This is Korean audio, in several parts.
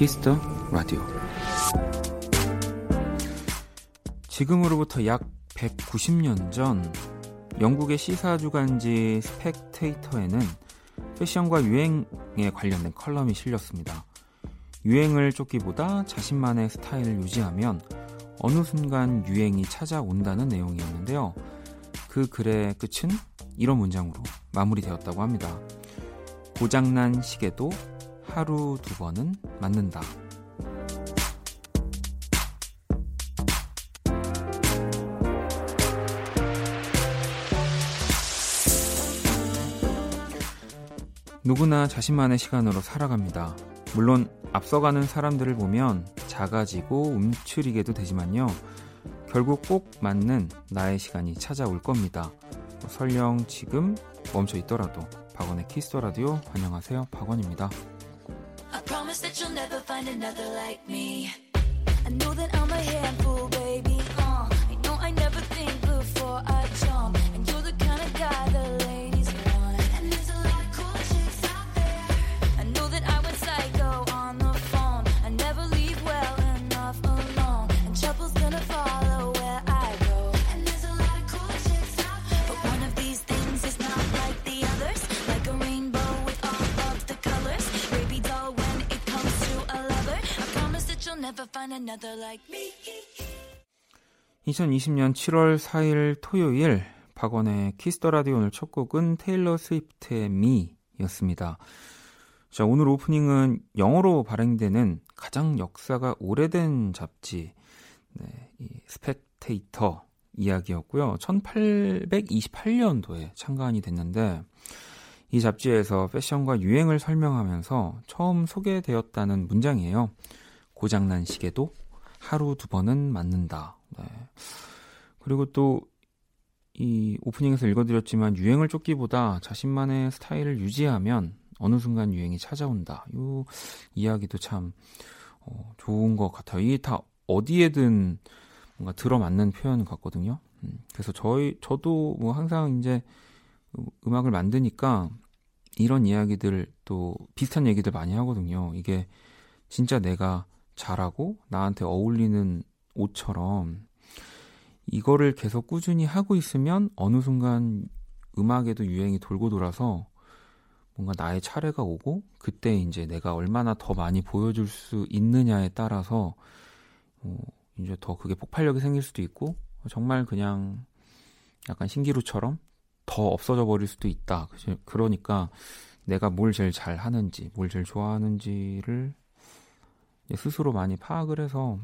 Kiss the Radio 지금으로부터 약 190년 전 영국의 시사 주간지 스펙테이터에는 패션과 유행에 관련된 컬럼이 실렸습니다. 유행을 쫓기보다 자신만의 스타일을 유지하면 어느 순간 유행이 찾아온다는 내용이었는데요. 그 글의 끝은 이런 문장으로 마무리되었다고 합니다. 고장난 시계도 하루 두 번은 맞는다. 누구나 자신만의 시간으로 살아갑니다. 물론 앞서가는 사람들을 보면 작아지고 움츠리게도 되지만요. 결국 꼭 맞는 나의 시간이 찾아올 겁니다. 설령 지금 멈춰 있더라도 박원의 키스 라디오 안녕하세요. 박원입니다. You'll never find another like me. I know that I'm a handful, baby. Uh, I know I never think before I jump. 2020년 7월 4일 토요일 박원의 Kiss the Radio 오늘 첫 곡은 테일러 스위프트의 ME였습니다. 자, 오늘 오프닝은 영어로 발행되는 가장 역사가 오래된 잡지 네, 이 스펙테이터 이야기였고요. 1828년도에 창간이 됐는데 이 잡지에서 패션과 유행을 설명하면서 처음 소개되었다는 문장이에요. 고장난 시계도 하루 두 번은 맞는다. 네. 그리고 또 이 오프닝에서 읽어드렸지만 유행을 쫓기보다 자신만의 스타일을 유지하면 어느 순간 유행이 찾아온다. 이 이야기도 참 어, 좋은 것 같아요. 이게 다 어디에든 뭔가 들어맞는 표현 같거든요. 음, 그래서 저희 저도 뭐 항상 이제 음악을 만드니까 이런 이야기들 또 비슷한 얘기들 많이 하거든요. 이게 진짜 내가 잘하고 나한테 어울리는 옷처럼 이거를 계속 꾸준히 하고 있으면 어느 순간 음악에도 유행이 돌고 돌아서 뭔가 나의 차례가 오고 그때 이제 내가 얼마나 더 많이 보여줄 수 있느냐에 따라서 어, 이제 더 그게 폭발력이 생길 수도 있고 정말 그냥 약간 신기루처럼 더 없어져 버릴 수도 있다. 그러니까 내가 뭘 제일 잘 하는지, 뭘 제일 좋아하는지를 스스로 많이 파악을 해서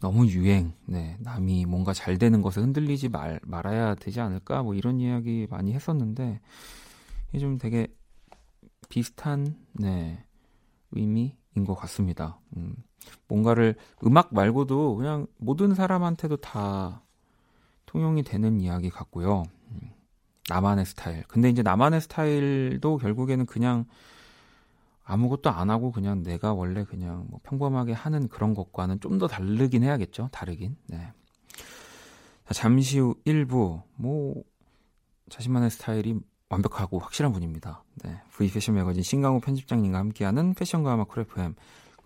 너무 유행, 네, 남이 뭔가 잘 되는 것에 흔들리지 말, 말아야 되지 않을까, 뭐 이런 이야기 많이 했었는데, 이게 좀 되게 비슷한, 네, 의미인 것 같습니다. 음, 뭔가를 음악 말고도 그냥 모든 사람한테도 다 통용이 되는 이야기 같고요. 음, 나만의 스타일. 근데 이제 나만의 스타일도 결국에는 그냥 아무것도 안 하고 그냥 내가 원래 그냥 뭐 평범하게 하는 그런 것과는 좀 더 다르긴 해야겠죠. 다르긴. 네. 자, 잠시 후 1부 뭐 자신만의 스타일이 완벽하고 확실한 분입니다. 네. V 패션 매거진 신강호 편집장님과 함께하는 패션과 음악 쿨 FM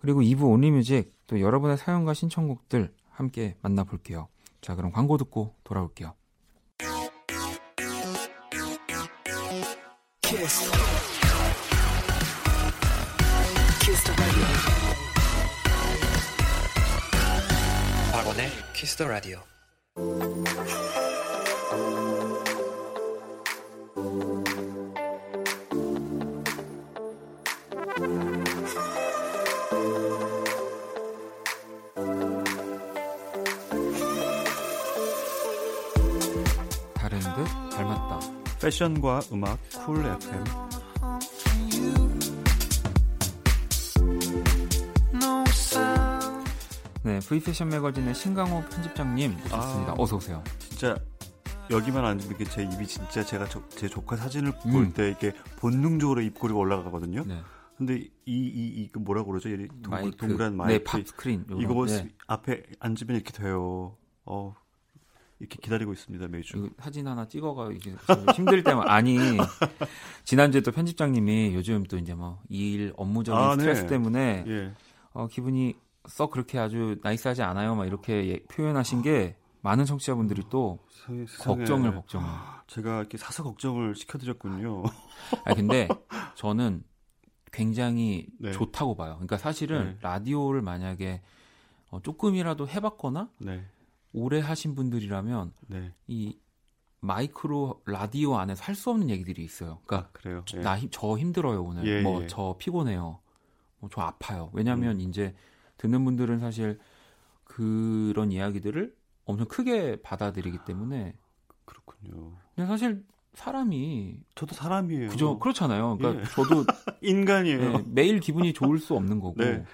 그리고 2부 Only Music 또 여러분의 사연과 신청곡들 함께 만나볼게요. 자 그럼 광고 듣고 돌아올게요. 키스. 박원의 키스 더 라디오. 다른 듯 닮았다. 패션과 음악 쿨 FM 네, V패션 매거진의 신강호 편집장님 모셨습니다. 아, 어서 오세요. 진짜 여기만 앉으면 이게 제 입이 진짜 제가 저, 제 조카 사진을 볼때 음. 이게 본능적으로 입꼬리 가 올라가거든요. 네. 근데 이 이이그 뭐라 그러죠? 이 동글. 동그란 마이크. 네, pop screen. 이거 네. 앞에 앉으면 이렇게 돼요. 어. 이렇게 기다리고 있습니다 매주. 사진 하나 찍어가 이게 힘들 때만 아니 지난주에 또 편집장님이 요즘 또 이제 뭐 일 업무적인 아, 네. 스트레스 네. 때문에 예. 어, 기분이 썩 그렇게 아주 나이스하지 않아요. 막 이렇게 예, 표현하신 게 많은 청취자분들이 또 세상에, 걱정을 걱정을. 제가 이렇게 사서 걱정을 시켜드렸군요. 아 근데 저는 굉장히 네. 좋다고 봐요. 그러니까 사실은 네. 라디오를 만약에 어, 조금이라도 해봤거나 네. 오래 하신 분들이라면 네. 이 마이크로 라디오 안에서 할 수 없는 얘기들이 있어요. 그러니까 아, 그래요. 예. 나저 힘들어요 오늘. 예, 뭐저 예. 피곤해요. 뭐 저 아파요. 왜냐하면 음. 이제 듣는 분들은 사실 그런 이야기들을 엄청 크게 받아들이기 때문에 그렇군요. 근데 사실 사람이 저도 사람이에요. 그죠? 그렇잖아요. 그러니까 예. 저도 인간이에요. 네, 매일 기분이 좋을 수 없는 거고 네.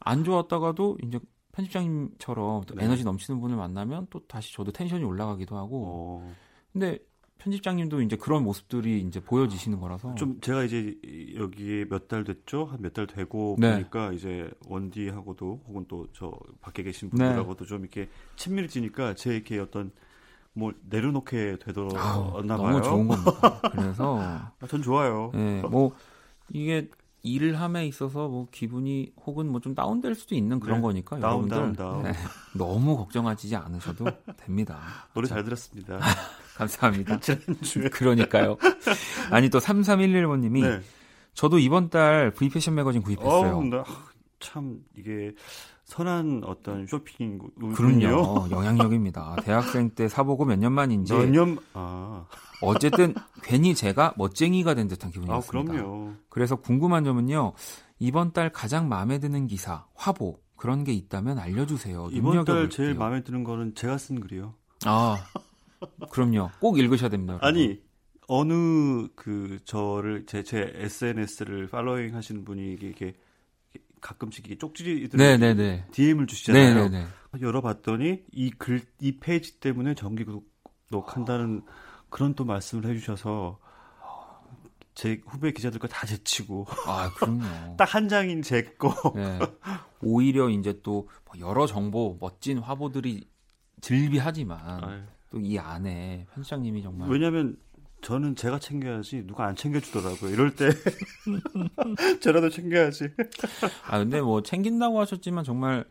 안 좋았다가도 이제 편집장님처럼 또 네. 에너지 넘치는 분을 만나면 또 다시 저도 텐션이 올라가기도 하고. 어. 근데 편집장님도 이제 그런 모습들이 이제 보여지시는 거라서 좀 제가 이제 여기에 몇달 됐죠 한 몇 달 되고 네. 보니까 이제 원디하고도 혹은 또 저 밖에 계신 분들하고도 네. 좀 이렇게 친밀해지니까 제 이렇게 어떤 뭘 내려놓게 되더나 봐요. 너무 좋은 겁니다. 그래서 아, 전 좋아요. 네, 뭐 이게 일을 함에 있어서 뭐 기분이 혹은 뭐 좀 다운될 수도 있는 그런 네. 거니까 다운, 여러분들 다운, 다운. 네, 너무 걱정하지 않으셔도 됩니다. 노래 잘 들었습니다. 감사합니다. 그러니까요. 아니 또 3311번님이 네. 저도 이번 달 V 패션 매거진 구입했어요. 어, 참 이게 선한 어떤 쇼핑 그럼요. 영향력입니다. 대학생 때 사보고 몇 년 만인지 몇 년? 아. 어쨌든 괜히 제가 멋쟁이가 된 듯한 기분이었습니다. 아, 그럼요. 그래서 궁금한 점은요. 이번 달 가장 마음에 드는 기사, 화보 그런 게 있다면 알려주세요. 이번 달 제일 마음에 드는 거는 제가 쓴 글이요. 아, 그럼요. 꼭 읽으셔야 됩니다. 여러분. 아니 어느 그 저를 제 제 SNS를 팔로잉 하시는 분이 이게 가끔씩 이게 쪽지들 네네네. DM을 주시잖아요. 네네네. 열어봤더니 이 글 이 페이지 때문에 정기 구독한다는 그런 또 말씀을 해주셔서 제 후배 기자들과 다 제치고 아 그럼요 딱 한 장인 제 거. 네. 오히려 이제 또 여러 정보 멋진 화보들이 즐비하지만 또 이 안에 편집장님이 정말 왜냐하면 저는 제가 챙겨야지 누가 안 챙겨주더라고요. 이럴 때 저라도 챙겨야지. 아 근데 뭐 챙긴다고 하셨지만 정말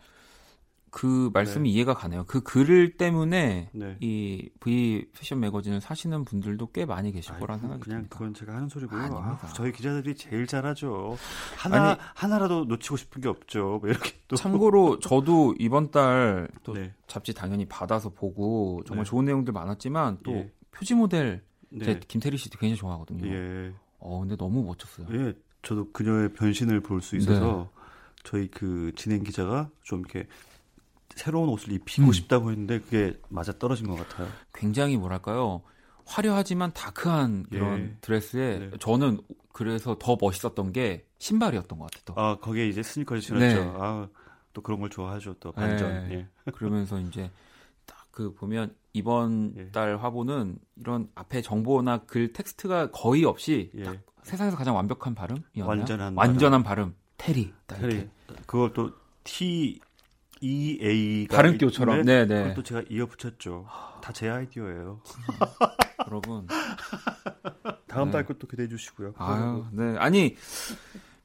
그 말씀이 네. 이해가 가네요. 그 글을 때문에 네. 이 V 패션 매거진을 사시는 분들도 꽤 많이 계실 아이, 거라는 생각이 그냥 듭니다. 그건 제가 하는 소리고요. 아, 저희 기자들이 제일 잘하죠. 하나 아니, 하나라도 놓치고 싶은 게 없죠. 뭐 이렇게 또. 참고로 저도 이번 달또 네. 잡지 당연히 받아서 보고 정말 네. 좋은 내용들 많았지만 또 예. 표지 모델 네. 제 김태리 씨도 굉장히 좋아하거든요. 예. 어 근데 너무 멋졌어요. 예, 저도 그녀의 변신을 볼 수 있어서 네. 저희 그 진행 기자가 좀 이렇게 새로운 옷을 입히고 음. 싶다고 했는데 그게 맞아 떨어진 것 같아요. 굉장히 뭐랄까요 화려하지만 dark한 이런 예. 드레스에 네. 저는 그래서 더 멋있었던 게 신발이었던 것 같아요. 아 거기에 이제 스니커즈 신었죠. 네. 아또 그런 걸 좋아하죠 또 반전. 네. 예. 그러면서 이제 그 보면 이번 예. 달 화보는 이런 앞에 정보나 글 텍스트가 거의 없이 예. 세상에서 가장 완벽한 발음이었나요? 완전한 완전한 발음. 발음. 테리. 테리. 그걸 또 T E A 발음교처럼. 네, 네. 그것도 제가 이어 붙였죠. 다 제 아이디어예요. 여러분. 다음 네. 달 것도 기대해 주시고요. 아유, 네. 아니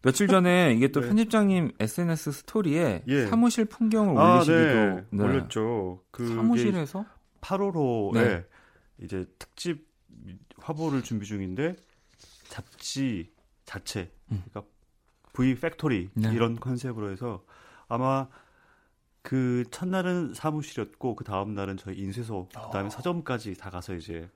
며칠 전에 이게 또 네. 편집장님 SNS 스토리에 예. 사무실 풍경을 아, 올리시기도 네. 네. 올렸죠. 그 사무실에서 8월호에 이제 특집 화보를 준비 중인데 잡지 자체 음. 그러니까 V factory 네. 이런 컨셉으로 해서 아마 그 첫날은 사무실이었고 그 다음 날은 저희 인쇄소 그다음에 어. 서점까지 다 가서 이제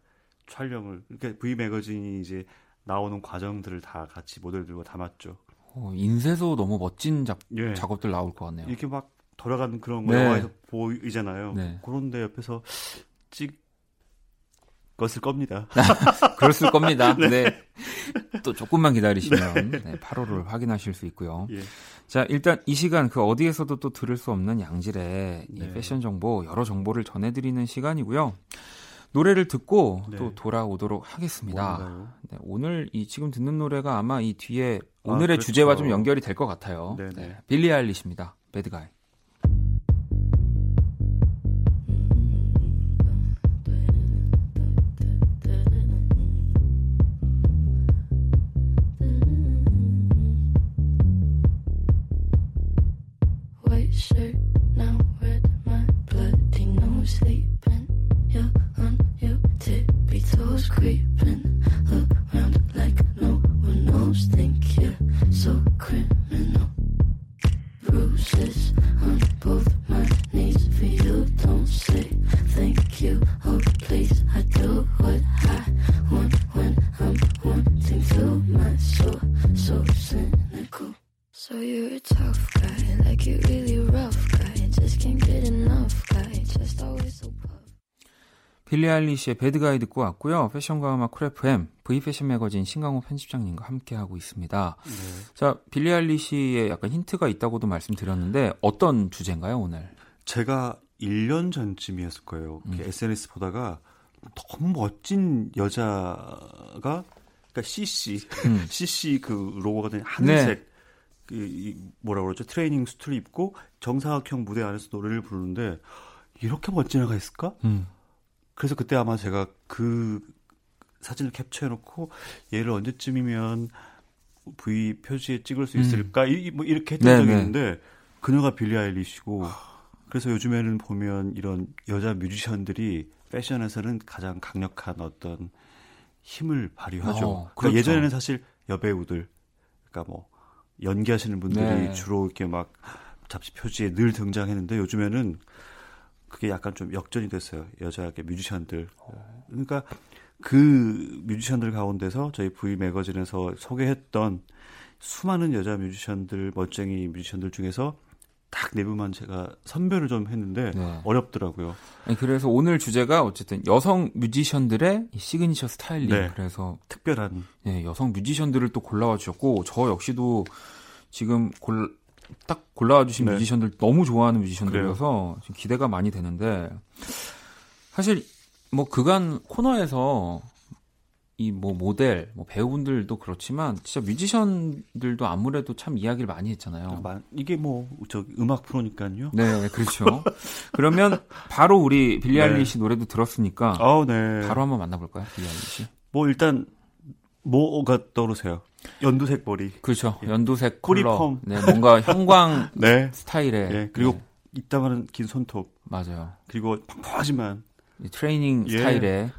촬영을 그러니까 V 매거진이 이제 나오는 과정들을 다 같이 모델들과 담았죠. 어, 인쇄소 너무 멋진 작, 예. 작업들 나올 것 같네요. 이렇게 막 돌아가는 그런 거 네. 영화에서 보이잖아요. 네. 그런데 옆에서 찍 것을 겁니다. 그랬을 겁니다. 네. 네. 또 조금만 기다리시면 네. 네, 8호를 확인하실 수 있고요. 예. 자, 일단 이 시간 그 어디에서도 또 들을 수 없는 양질의 이 네. 패션 정보, 여러 정보를 전해드리는 시간이고요. 노래를 듣고 네. 또 돌아오도록 하겠습니다. 네, 오늘 이 지금 듣는 노래가 아마 이 뒤에 아, 오늘의 아, 그렇죠. 주제와 좀 연결이 될 것 같아요. 네, 빌리 아일리시입니다. 배드가이. 빌리 아일리시의 bad guy 듣고 왔고요. 패션과 음악 쿨FM V 패션 매거진 신강호 편집장님과 함께 하고 있습니다. 네. 자, 빌리 아일리시의 약간 힌트가 있다고도 말씀드렸는데 어떤 주제인가요 오늘? 제가 1년 전쯤이었을 거예요. 음. SNS 보다가 너무 멋진 여자가 그러니까 CC 음. CC 그 로고가 된 하늘색 네. 그 이, 뭐라 그러죠 트레이닝 수트를 입고 정사각형 무대 안에서 노래를 부르는데 이렇게 멋진 애가 있을까? 음. 그래서 그때 아마 제가 그 사진을 캡처해놓고 얘를 언제쯤이면 V 표지에 찍을 수 음. 있을까? 음. 이, 뭐 이렇게 했던 네네. 적이 네. 있는데 그녀가 빌리 아일리시고 그래서 요즘에는 보면 이런 여자 뮤지션들이 패션에서는 가장 강력한 어떤 힘을 발휘하죠. 어, 그러니까 그렇죠. 예전에는 사실 여배우들, 그러니까 뭐 연기하시는 분들이 네. 주로 이렇게 막 잡지 표지에 늘 등장했는데 요즘에는 그게 약간 좀 역전이 됐어요. 여자 뮤지션들. 그러니까 그 뮤지션들 가운데서 저희 V 매거진에서 소개했던 수많은 여자 뮤지션들, 멋쟁이 뮤지션들 중에서 딱 네 분만 제가 선별을 좀 했는데 네. 어렵더라고요. 그래서 오늘 주제가 어쨌든 여성 뮤지션들의 signature styling. 네. 그래서 특별한 네, 여성 뮤지션들을 또 골라와 주셨고 저 역시도 지금 골, 딱 골라와 주신 네. 뮤지션들 너무 좋아하는 뮤지션들이어서 기대가 많이 되는데 사실 뭐 그간 코너에서 이 뭐 모델, 뭐 배우분들도 그렇지만 진짜 뮤지션들도 아무래도 참 이야기를 많이 했잖아요. 이게 뭐 저 음악 프로니까요. 네, 그렇죠. 그러면 바로 우리 빌리 네. 아일리시 노래도 들었으니까 어, 네. 바로 한번 만나볼까요, 빌리 아일리시? 뭐 일단 뭐가 떠오르세요? 연두색 머리. 그렇죠. 예. 연두색 컬러. 네, 뭔가 형광 네. 스타일의. 네, 그리고 네. 이따가는 긴 손톱. 맞아요. 그리고 펑펑하지만 트레이닝 예. 스타일의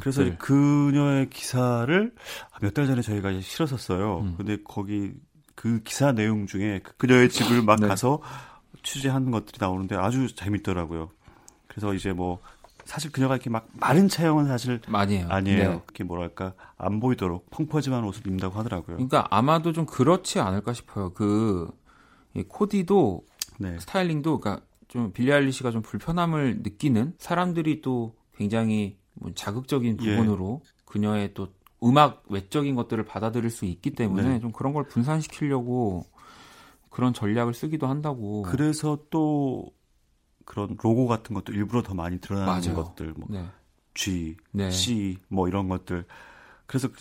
그래서 그녀의 기사를 몇 달 전에 저희가 실었었어요. 음. 근데 거기 그 기사 내용 중에 그 그녀의 집을 막 네. 가서 취재하는 것들이 나오는데 아주 재밌더라고요. 그래서 이제 뭐 사실 그녀가 이렇게 막 마른 체형은 사실 아니에요. 아니에요. 네. 그게 뭐랄까 안 보이도록 펑퍼짐한 옷을 입는다고 하더라고요. 그러니까 아마도 좀 그렇지 않을까 싶어요. 그 코디도 네. 스타일링도 그러니까 좀 빌리 아일리시가 좀 불편함을 느끼는 사람들이 또 굉장히 뭐 자극적인 예. 부분으로 예. 그녀의 또 음악 외적인 것들을 받아들일 수 있기 때문에 네. 좀 그런 걸 분산시키려고 그런 전략을 쓰기도 한다고. 그래서 또 그런 로고 같은 것도 일부러 더 많이 드러나는 맞아요. 것들, 뭐 네. G, 네. C 뭐 이런 것들. 그래서 그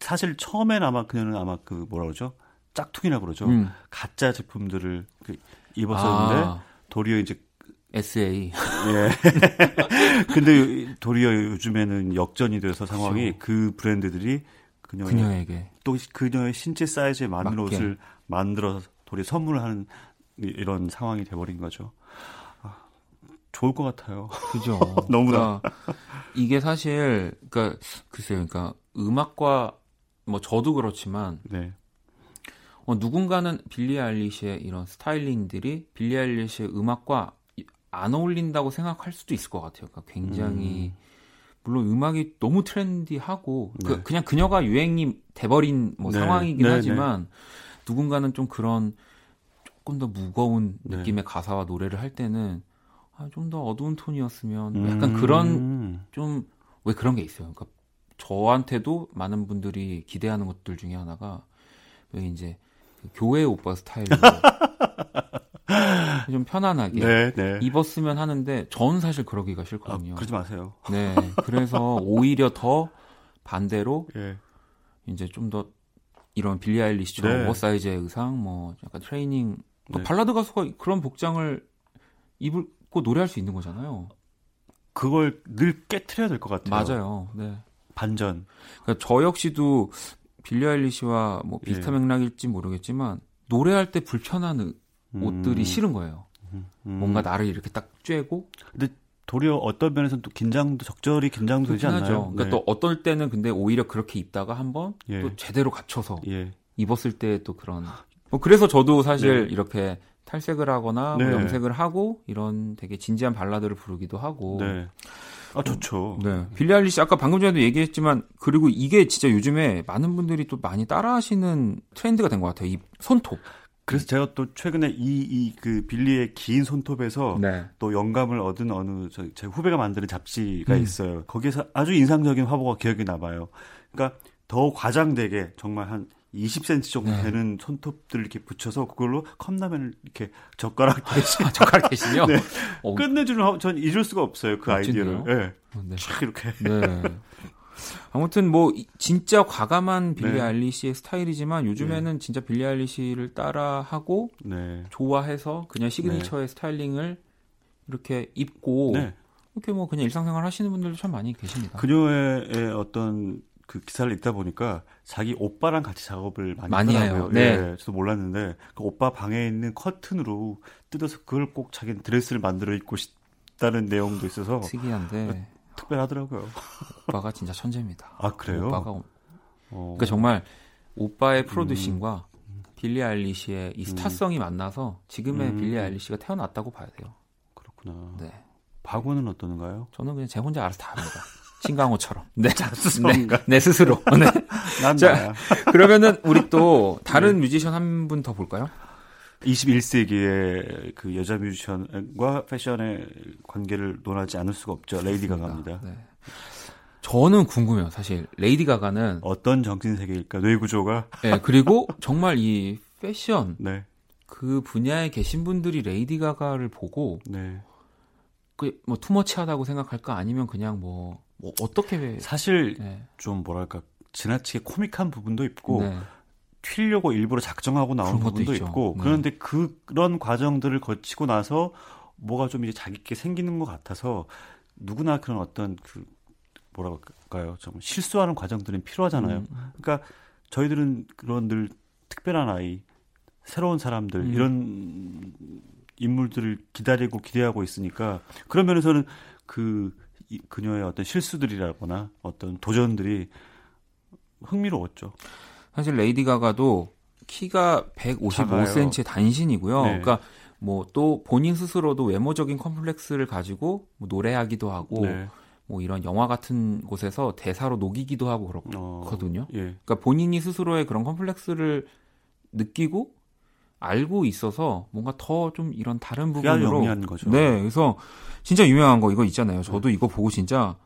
사실 처음엔 아마 그녀는 아마 그 뭐라 그러죠? 짝퉁이라고 그러죠. 음. 가짜 제품들을 그 입었었는데 아. 도리어 이제 SA. 예. 근데 도리어 요즘에는 역전이 돼서 상황이 그렇죠. 그 브랜드들이 그녀의, 그녀에게 또 그녀의 신체 사이즈에 맞는 맞게. 옷을 만들어서 도리어 선물을 하는 이런 상황이 돼버린 거죠. 아, 좋을 것 같아요. 그죠. 너무나. 그러니까 이게 사실, 그러니까 글쎄요, 그러니까 음악과 뭐 저도 그렇지만 네. 어, 누군가는 빌리 아일리시의 이런 스타일링들이 빌리 아일리시의 음악과 안 어울린다고 생각할 수도 있을 것 같아요. 그러니까 굉장히 음. 물론 음악이 너무 트렌디하고 그 네. 그, 그냥 그녀가 유행이 돼버린 뭐 네. 상황이긴 네, 하지만 네. 누군가는 좀 그런 조금 더 무거운 네. 느낌의 가사와 노래를 할 때는 아, 좀 더 어두운 톤이었으면 음. 약간 그런 좀 왜 그런 게 있어요. 그러니까 저한테도 많은 분들이 기대하는 것들 중에 하나가 왜 이제 그 교회 오빠 스타일로 좀 편안하게 네, 네. 입었으면 하는데 저는 사실 그러기가 싫거든요. 아, 그러지 마세요. 네, 그래서 오히려 더 반대로 예. 이제 좀 더 이런 빌리 아일리시처럼 네. oversize의 의상, 뭐 약간 트레이닝 그 발라드 가수가 그런 복장을 입 고 노래할 수 있는 거잖아요. 그걸 늘 깨트려야 될 것 같아요. 맞아요. 네. 반전. 그러니까 저 역시도 빌리 아일리시와 뭐 비슷한 예. 맥락일지 모르겠지만 노래할 때 불편한 옷들이 음. 싫은 거예요. 음. 뭔가 나를 이렇게 딱 쬐고. 근데 도리어 어떤 면에서는 또 긴장도 적절히 긴장도 되지 않나요? 그러니까 네. 또 어떨 때는 근데 오히려 그렇게 입다가 한번 예. 또 제대로 갖춰서 예. 입었을 때 또 그런. 뭐 그래서 저도 사실 네. 이렇게 탈색을 하거나 뭐 네. 뭐 염색을 하고 이런 되게 진지한 발라드를 부르기도 하고. 네. 아 좋죠. 네. 빌리 알리시 아까 방금 전에도 얘기했지만 그리고 이게 진짜 요즘에 많은 분들이 또 많이 따라하시는 트렌드가 된 것 같아요. 이 손톱. 그래서 제가 또 최근에 이 이 그 빌리의 긴 손톱에서 네. 또 영감을 얻은 어느 저, 제 후배가 만드는 잡지가 음. 있어요. 거기에서 아주 인상적인 화보가 기억이 나봐요. 그러니까 더 과장되게 정말 한 20cm 정도 네. 되는 손톱들을 이렇게 붙여서 그걸로 컵라면을 이렇게 젓가락 대신 아, 젓가락 대신요? 네. 어. 끝내주는 전 잊을 수가 없어요 그 아이디어를. 네. 어, 네. 이렇게. 네. 아무튼 뭐 진짜 과감한 빌리 네. 아일리시의 스타일이지만 요즘에는 네. 진짜 빌리 아일리시를 따라하고 네. 좋아해서 그냥 시그니처의 네. 스타일링을 이렇게 입고 네. 이렇게 뭐 그냥 일상생활 하시는 분들도 참 많이 계십니다. 그녀의 어떤 그 기사를 읽다 보니까 자기 오빠랑 같이 작업을 많이, 많이 해요. 네. 네. 저도 몰랐는데 그 오빠 방에 있는 커튼으로 뜯어서 그걸 꼭 자기 드레스를 만들어 입고 싶다는 내용도 있어서 특이한데 특별하더라고요. 오빠가 진짜 천재입니다. 아 그래요? 오빠가 어. 그러니까 정말 오빠의 프로듀싱과 음. 빌리 아일리시의 이 음. 스타성이 음. 만나서 지금의 음. 빌리 아일리시가 태어났다고 봐야 돼요. 그렇구나. 네. 박원은 어떤가요? 저는 그냥 제 혼자 알아서 다 합니다. 신강호처럼. 네. 네, 네, 스스로. 네. 난 자, 그러면은 우리 또 다른 네. 뮤지션 한 분 더 볼까요? 21세기의 그 여자 뮤지션과 패션의 관계를 논하지 않을 수가 없죠. 레이디 가가입니다. 네. 저는 궁금해요. 사실 레이디 가가는 어떤 정신 세계일까? 뇌 구조가? 네. 그리고 정말 이 패션 네. 그 분야에 계신 분들이 레이디 가가를 보고 네. 그뭐 too much하다고 생각할까? 아니면 그냥 뭐, 뭐 어떻게 사실 네. 좀 뭐랄까 지나치게 코믹한 부분도 있고 네. 튀려고 일부러 작정하고 나온 부분도 있죠. 있고 네. 그런데 그, 그런 과정들을 거치고 나서 뭐가 좀 이제 자기께 생기는 것 같아서 누구나 그런 어떤 그 뭐라고 할까요 좀 실수하는 과정들은 필요하잖아요. 음. 그러니까 저희들은 그런 늘 특별한 아이, 새로운 사람들 음. 이런 인물들을 기다리고 기대하고 있으니까 그런 면에서는 그 그녀의 어떤 실수들이라거나 어떤 도전들이 흥미로웠죠. 사실 레이디 가가도 키가 155cm 단신이고요. 네. 그러니까 뭐 또 본인 스스로도 외모적인 컴플렉스를 가지고 뭐 노래하기도 하고 네. 뭐 이런 영화 같은 곳에서 대사로 녹이기도 하고 그렇거든요. 어, 예. 그러니까 본인이 스스로의 그런 컴플렉스를 느끼고 알고 있어서 뭔가 더 좀 이런 다른 부분으로 네, 그래서 진짜 유명한 거 이거 있잖아요. 저도 이거 보고 진짜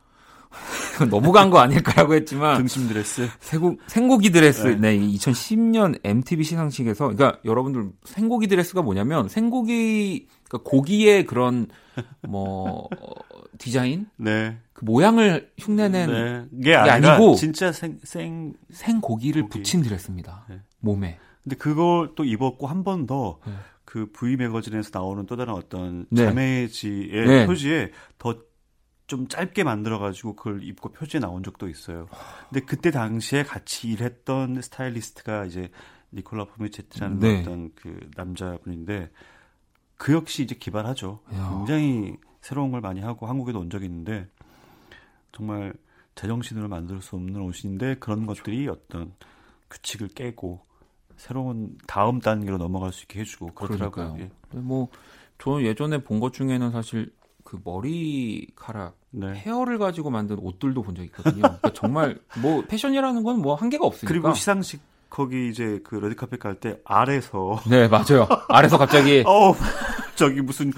너무 간 거 아닐까라고 했지만 등심 드레스 생곡 생고기 드레스 네. 네 2010년 MTV 시상식에서 그러니까 여러분들 생고기 드레스가 뭐냐면 생고기 그러니까 고기의 그런 뭐 어, 디자인 네. 그 모양을 흉내낸 네. 게, 아니고 진짜 생, 생 생고기를 고기. 붙인 드레스입니다. 네. 몸에. 근데 그걸 또 입었고 한 번 더그 V 매거진에서 나오는 또 다른 어떤 네. 자매지의 네. 표지에 더 좀 짧게 만들어가지고 그걸 입고 표지에 나온 적도 있어요. 근데 그때 당시에 같이 일했던 스타일리스트가 이제 니콜라 포미체티라는 네. 어떤 그 남자분인데 그 역시 이제 기발하죠. 야. 굉장히 새로운 걸 많이 하고 한국에도 온 적이 있는데 정말 제정신으로 만들 수 없는 옷인데 그런 그렇죠. 것들이 어떤 규칙을 깨고 새로운 다음 단계로 넘어갈 수 있게 해주고 그렇더라고요. 예. 뭐 저는 예전에 본 것 중에는 사실 그 머리카락 네. 헤어를 가지고 만든 옷들도 본적 있거든요. 그러니까 정말 뭐 패션이라는 건 뭐 한계가 없으니까. 그리고 시상식 거기 이제 그 레드카펫 갈 때 아래서 네 맞아요. 아래서 갑자기 어 저기 무슨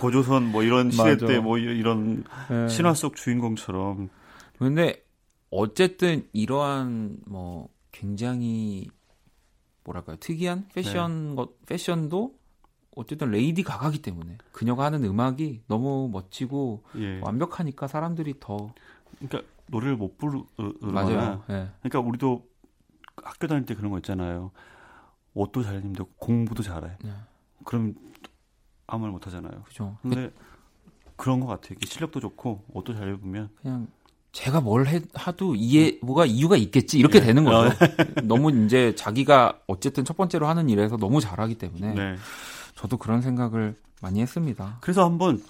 고조선 뭐 이런 시대 때 뭐 이런 네. 신화 속 주인공처럼. 근데 어쨌든 이러한 뭐 굉장히 뭐랄까요 특이한 패션 네. 것 패션도 어쨌든 레이디 가가기 때문에 그녀가 하는 음악이 너무 멋지고 예. 완벽하니까 사람들이 더 그러니까 노래를 못 부르거나 맞아요. 예. 그러니까 우리도 학교 다닐 때 그런 거 있잖아요. 옷도 잘 입는데 공부도 잘해. 예. 그럼 아무 말 못 하잖아요. 그죠. 근데 그, 그런 것 같아요. 실력도 좋고 옷도 잘 입으면 그냥 제가 뭘 해, 하도 이해 뭐가 이유가 있겠지 이렇게 네. 되는 거죠. 어, 네. 너무 이제 자기가 어쨌든 첫 번째로 하는 일에서 너무 잘하기 때문에 네. 저도 그런 생각을 많이 했습니다. 그래서 한번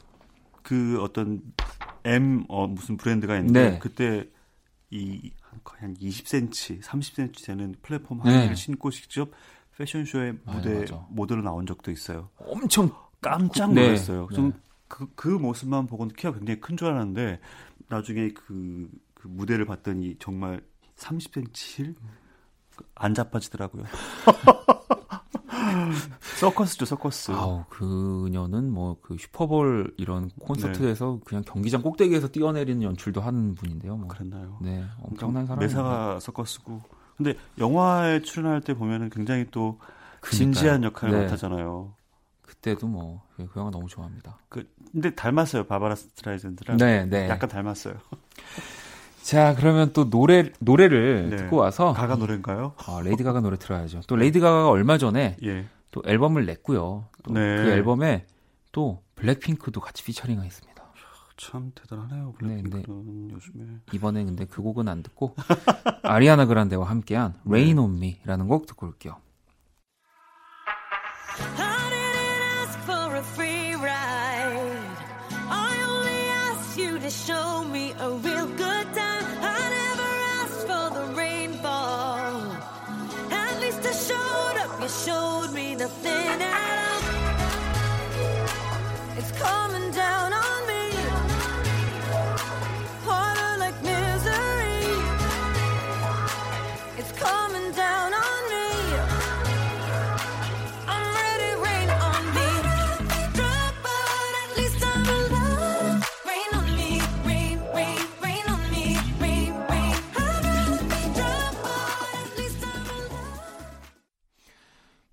그 어떤 M 어 무슨 브랜드가 있는데 네. 그때 이한 20cm, 30cm 되는 플랫폼 하나를 네. 신고 직접 패션쇼에 무대 아, 모델로 나온 적도 있어요. 엄청 깜짝 놀랐어요. 좀 그, 그 모습만 보고는 키가 굉장히 큰 줄 알았는데 나중에 그, 그 무대를 봤더니 정말 30cm 안 자빠지더라고요. 서커스죠, 서커스. 아우, 그녀는 뭐 그 슈퍼볼 이런 콘서트에서 네. 그냥 경기장 꼭대기에서 뛰어내리는 연출도 하는 분인데요. 뭐. 그랬나요? 네, 엄청난 사람. 매사가 서커스고. 근데 영화에 출연할 때 보면은 굉장히 또 그러니까요. 진지한 역할을 네. 맡았잖아요. 그때도 뭐 그 영화 너무 좋아합니다. 그 근데 닮았어요 바바라 스트라이샌드랑. 네, 네. 약간 닮았어요. 자, 그러면 또 노래 노래를 네. 듣고 와서 가가 노래인가요? 아, 레이디 가가 노래 들어야죠. 또 레이디 가가가 얼마 전에 예. 또 앨범을 냈고요. 또 네. 그 앨범에 또 블랙핑크도 같이 피처링하겠습니다. 참 대단하네요. 블랙핑크는 네, 네. 요즘에 이번에 근데 그 곡은 안 듣고 아리아나 그란데와 함께한 Rain on Me라는 곡 듣고 올게요. Show me a real good time. I never asked for the rainfall. At least I showed up. You showed me nothing at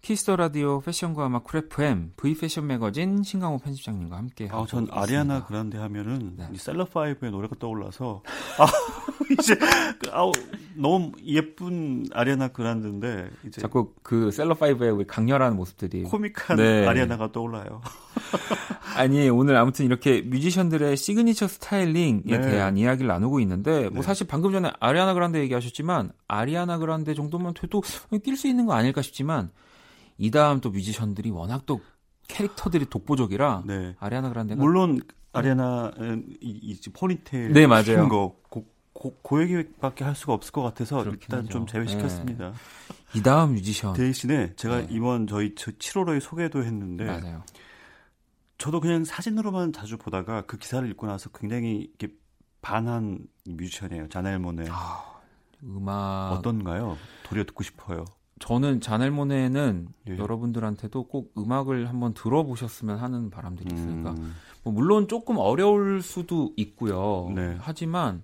Kiss the Radio 패션과 음악 쿨FM V 패션 매거진 신강호 편집장님과 함께 아, 전 아리아나 그란데 하면은 네. 셀럽 파이브의 노래가 떠올라서 아, 이제 아우 너무 예쁜 아리아나 그란데인데 이제 자꾸 그 셀럽 파이브의 우리 강렬한 모습들이 코믹한 네. 아리아나가 떠올라요. 아니 오늘 아무튼 이렇게 뮤지션들의 signature styling에 네. 대한 이야기를 나누고 있는데 뭐 네. 사실 방금 전에 아리아나 그란데 얘기하셨지만 아리아나 그란데 정도면 돼도 낄 수 있는 거 아닐까 싶지만 이 다음 또 뮤지션들이 워낙 또 캐릭터들이 독보적이라 네. 아리아나 그란데가 물론 아리아나 이, 이 포니테일 네 맞아요. 거 고, 고, 고 얘기밖에 할 수가 없을 것 같아서 일단 하죠. 좀 제외시켰습니다. 네. 이 다음 뮤지션 대신에 제가 네. 이번 저희 7월호에 소개도 했는데 맞아요. 저도 그냥 사진으로만 자주 보다가 그 기사를 읽고 나서 굉장히 이렇게 반한 뮤지션이에요. 자넬 모네. 아, 음악 어떤가요? 도리어 듣고 싶어요. 저는 자넬 모네는 예. 여러분들한테도 꼭 음악을 한번 들어보셨으면 하는 바람들이 있으니까 음. 뭐 물론 조금 어려울 수도 있고요. 네. 하지만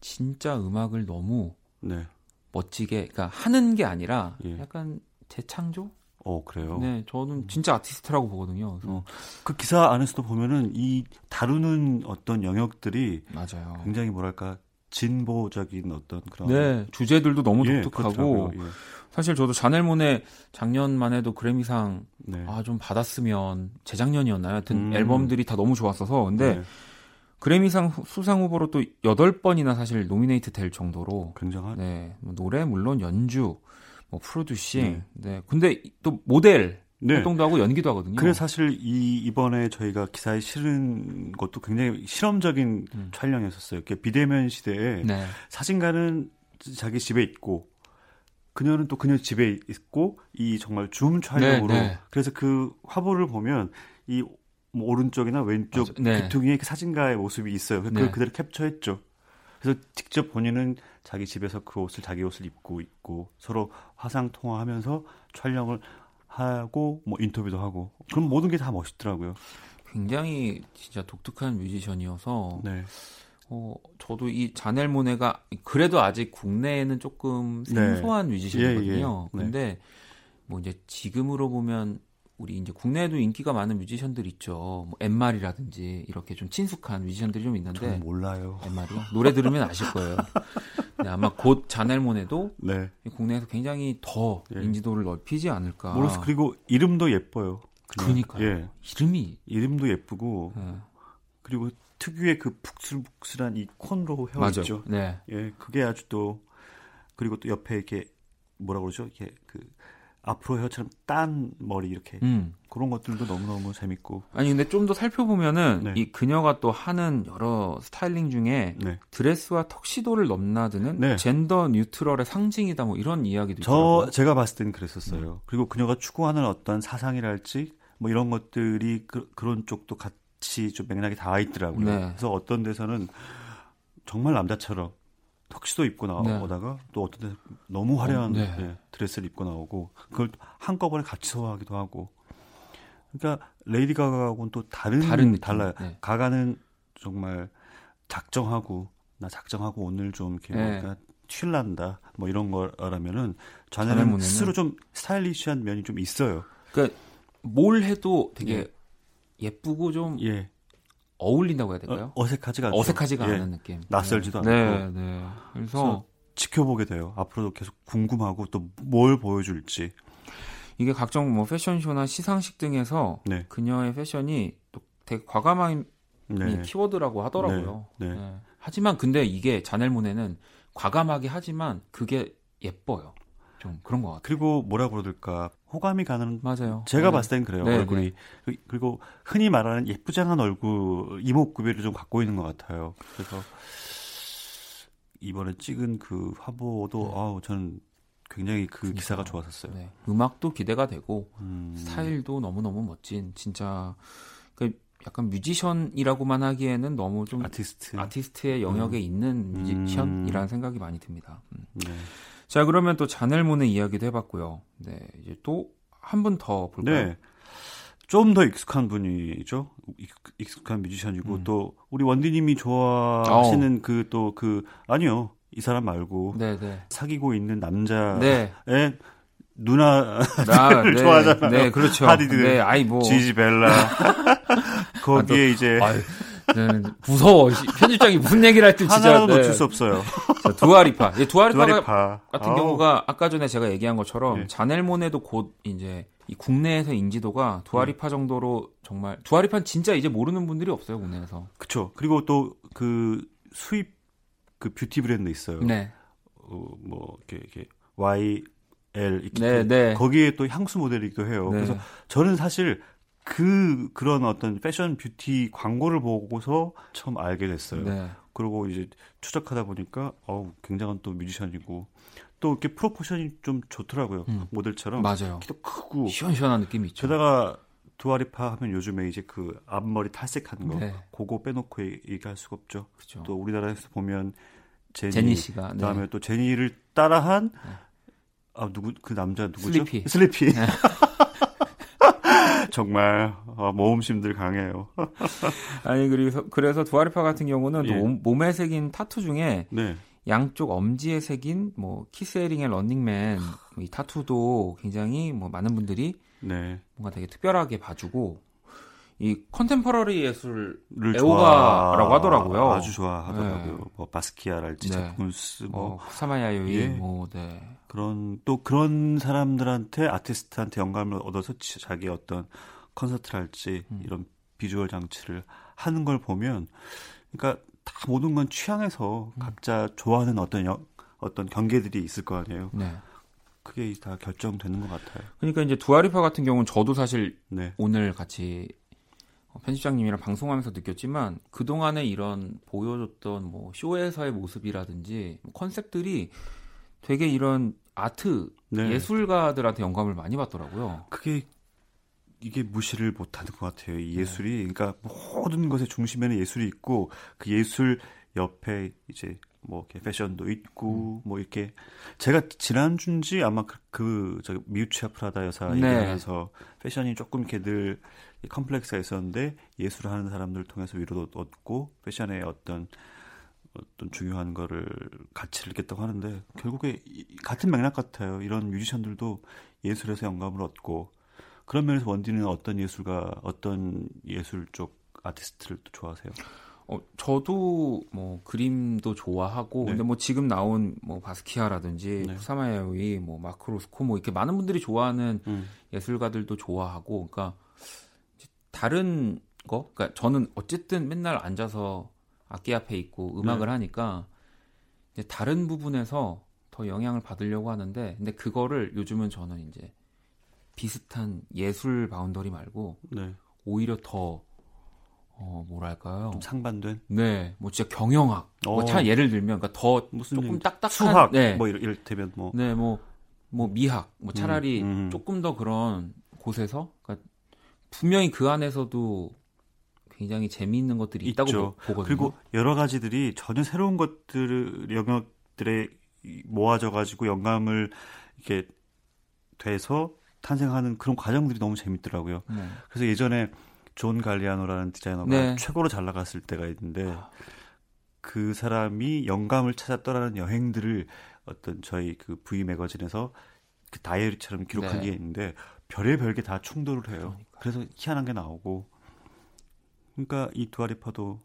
진짜 음악을 너무 네. 멋지게 그러니까 하는 게 아니라 예. 약간 재창조? 어 그래요. 네, 저는 진짜 아티스트라고 보거든요. 그래서 음. 그 기사 안에서도 보면은 이 다루는 어떤 영역들이 맞아요. 굉장히 뭐랄까 진보적인 어떤 그런 네 주제들도 너무 예, 독특하고 예. 사실 저도 자넬몬의 작년만 해도 그래미상 네. 아좀 받았으면 재작년이었나요? 하여튼 음. 앨범들이 다 너무 좋았어서 근데 네. 그래미상 수상 후보로 또 8번이나 사실 노미네이트 될 정도로 굉장한 네. 뭐 노래 물론 연주 뭐 프로듀싱 네. 네. 근데 또 모델 네. 활동도 하고 연기도 하거든요. 그래 사실 이 이번에 저희가 기사에 실은 것도 굉장히 실험적인 음. 촬영이었어요. 비대면 시대에 네. 사진가는 자기 집에 있고 그녀는 또 그녀 집에 있고 이 정말 줌 촬영으로 네, 네. 그래서 그 화보를 보면 이 뭐 오른쪽이나 왼쪽 네. 귀퉁이에 그 사진가의 모습이 있어요. 그걸 네. 그대로 캡처했죠. 그래서 직접 본인은 자기 집에서 그 옷을 자기 옷을 입고 있고 서로 화상 통화하면서 촬영을 하고 뭐 인터뷰도 하고 그럼 모든 게 다 멋있더라고요. 굉장히 진짜 독특한 뮤지션이어서 네. 어, 저도 이 자넬 모네가 그래도 아직 국내에는 조금 네. 생소한 네. 뮤지션이거든요. 예, 예. 근데 뭐 이제 지금으로 보면 우리 이제 국내에도 인기가 많은 뮤지션들 있죠. 뭐 엠말이라든지 이렇게 좀 친숙한 뮤지션들이 좀 있는데 몰라요. 엠말이요? 노래 들으면 아실 거예요. 네, 아마 곧 자넬 모네도 네. 국내에서 굉장히 더 예. 인지도를 넓히지 않을까. 모르겠 그리고 이름도 예뻐요. 그러니까 예. 이름이 이름도 예쁘고 네. 그리고 특유의 그 북슬북슬한 이 콘로 헤어. 있죠. 네. 예, 그게 아주 또 그리고 또 옆에 이렇게 뭐라 그러죠? 이렇게 그 앞으로 헤어처럼 딴 머리 이렇게 음. 그런 것들도 너무너무 재밌고 아니 근데 좀 더 살펴보면은 네. 이 그녀가 또 하는 여러 스타일링 중에 네. 드레스와 턱시도를 넘나드는 네. 젠더 뉴트럴의 상징이다 뭐 이런 이야기도 저 있더라고요. 제가 봤을 때는 그랬었어요. 네. 그리고 그녀가 추구하는 어떤 사상이랄지 뭐 이런 것들이 그, 런 쪽도 같 같이 좀 맥락이 닿아 있더라고요. 네. 그래서 어떤 데서는 정말 남자처럼 턱시도 입고 나오다가 네. 또 어떤 데 너무 화려한 어, 네. 네, 드레스를 입고 나오고 그걸 한꺼번에 같이 소화하기도 하고 그러니까 레이디 가가하고는 또 다른 다른. 달라요. 네. 가가는 정말 작정하고 나 작정하고 오늘 좀 이렇게 네. 뭔가 튈난다 뭐 이런 거라면은 자네는 스스로 좀 스타일리시한 면이 좀 있어요. 그러니까 뭘 해도 되게 예. 예쁘고 좀 예. 어울린다고 해야 될까요? 어, 색하지가 않죠. 어색하지가 예. 않은 느낌. 낯설지도 네. 않고. 네, 네. 그래서 지켜보게 돼요. 앞으로도 계속 궁금하고 또 뭘 보여줄지. 이게 각종 뭐 패션쇼나 시상식 등에서 네. 그녀의 패션이 또 되게 과감한 네. 키워드라고 하더라고요. 네. 네. 네. 하지만 근데 이게 자넬 모네는 과감하게 하지만 그게 예뻐요. 좀 그런 것 같아요. 그리고 뭐라 그러들까 호감이 가는 맞아요. 제가 네. 봤을 땐 그래요. 네, 얼굴이 네. 그리고 흔히 말하는 예쁘장한 얼굴 이목구비를 좀 갖고 있는 것 같아요. 그래서 이번에 찍은 그 화보도 네. 아우 저는 굉장히 그 진짜, 기사가 좋았었어요. 네. 음악도 기대가 되고 음. 스타일도 너무 너무 멋진 진짜 그 약간 뮤지션이라고만 하기에는 너무 좀 아티스트 아티스트의 영역에 음. 있는 뮤지션이라는 음. 생각이 많이 듭니다. 음. 네. 자 그러면 또 자넬문의 이야기도 해봤고요. 네 이제 또 한 분 더 볼까요? 네. 좀 더 익숙한 분이죠. 익숙한 뮤지션이고 음. 또 우리 원디님이 좋아하시는 그 또그 그, 아니요 이 사람 말고 네네. 네. 사귀고 있는 남자의 네. 누나를 아, 네, 좋아하잖아요. 네, 그렇죠. 하디드, 네, 아이 뭐 지지 벨라 거기에 아, 또, 이제 네, 무서워. 편집장이 무슨 얘기를 할지 진짜 하나도 네. 놓칠 수 없어요. 두아리파. 예, 두아리파 두아리파. 같은 아우. 경우가 아까 전에 제가 얘기한 것처럼 네. 자넬모네도 곧 이제 이 국내에서 인지도가 두아리파 정도로 정말 두아리파는 진짜 이제 모르는 분들이 없어요 국내에서. 그렇죠. 그리고 또 그 수입 그 뷰티 브랜드 있어요. 네. 어, 뭐 이렇게, 이렇게 Y L 네, 네. 거기에 또 향수 모델이기도 해요. 네. 그래서 저는 사실 그 그런 어떤 패션 뷰티 광고를 보고서 처음 알게 됐어요. 네. 그리고 이제 추적하다 보니까 어우 굉장한 또 뮤지션이고 또 이렇게 프로포션이 좀 좋더라고요. 음. 모델처럼 맞아요. 키도 크고 시원시원한 느낌이 있죠. 게다가 두아리파 하면 요즘에 이제 그 앞머리 탈색한 거 네. 그거 빼놓고 얘기할 수가 없죠. 그렇죠. 또 우리나라에서 보면 제니, 제니 씨가 네. 그다음에 또 제니를 따라한 네. 아 누구 그 남자 누구죠? 슬리피. 슬리피. 네. 정말 어, 모험심들 강해요. 아니 그래서 그래서 두아리파 같은 경우는 예. 몸에 새긴 타투 중에 네. 양쪽 엄지에 새긴 뭐 키스 해링의 running man 이 타투도 굉장히 뭐 많은 분들이 네. 뭔가 되게 특별하게 봐주고 이 contemporary 예술을 애호가라고 하더라고요. 아주 좋아하더라고요. 네. 뭐 바스키아랄지 네. 제군스 뭐, 뭐 쿠사마야요이 예. 뭐 네. 그런 또 그런 사람들한테 아티스트한테 영감을 얻어서 자기 어떤 콘서트랄지 음. 이런 비주얼 장치를 하는 걸 보면 그러니까 다 모든 건 취향에서 음. 각자 좋아하는 어떤 여, 어떤 경계들이 있을 거 아니에요. 네. 그게 다 결정되는 것 같아요. 그러니까 이제 두아리파 같은 경우는 저도 사실 네. 오늘 같이 편집장님이랑 방송하면서 느꼈지만 그동안에 이런 보여줬던 뭐 쇼에서의 모습이라든지 뭐 컨셉들이 되게 이런 아트 네. 예술가들한테 영감을 많이 받더라고요. 그게 이게 무시를 못하는 것 같아요. 이 네. 예술이 네. 그러니까 모든 것의 중심에는 예술이 있고 그 예술 옆에 이제 뭐 이렇게 패션도 있고 음. 뭐 이렇게 제가 지난 주인지 아마 그, 그 저기 미우치아 프라다 여사 네. 얘기하면서 패션이 조금 이렇게 늘 컴플렉스가 있었는데 예술을 하는 사람들 을 통해서 위로도 얻고 패션의 어떤 어떤 중요한 거를 가치를 느꼈다고 하는데 결국에 같은 맥락 같아요. 이런 뮤지션들도 예술에서 영감을 얻고 그런 면에서 원디는 어떤 예술가 어떤 예술 쪽 아티스트를 또 좋아하세요? 어, 저도 뭐 그림도 좋아하고 네. 근데 뭐 지금 나온 뭐 바스키아라든지 네. 사마야오이 뭐 마크로스코 뭐 이렇게 많은 분들이 좋아하는 음. 예술가들도 좋아하고 그러니까 다른 거 그러니까 저는 어쨌든 맨날 앉아서 악기 앞에 있고 음악을 네. 하니까 이제 다른 부분에서 더 영향을 받으려고 하는데 근데 그거를 요즘은 저는 이제 비슷한 예술 boundary 말고 네. 오히려 더 어, 뭐랄까요? 좀 상반된? 네, 뭐 진짜 경영학. 뭐 어. 차 예를 들면, 그러니까 더 무슨 조금 딱딱한 수학, 네, 뭐 이럴, 테면 뭐, 네, 뭐, 뭐 미학, 뭐 차라리 음, 음. 조금 더 그런 곳에서, 그러니까 분명히 그 안에서도 굉장히 재미있는 것들이 있다고 있죠. 보거든요. 그리고 여러 가지들이 전혀 새로운 것들 영역들에 모아져 가지고 영감을 이렇게 돼서 탄생하는 그런 과정들이 너무 재밌더라고요. 네. 그래서 예전에 존 갈리아노라는 디자이너가 네. 최고로 잘 나갔을 때가 있는데 그 사람이 영감을 찾아 떠나는 여행들을 어떤 저희 그 V 매거진에서 그 다이어리처럼 기록한 네. 게 있는데 별의 별 게 다 충돌을 해요. 그러니까. 그래서 희한한 게 나오고 그러니까 이 두아리파도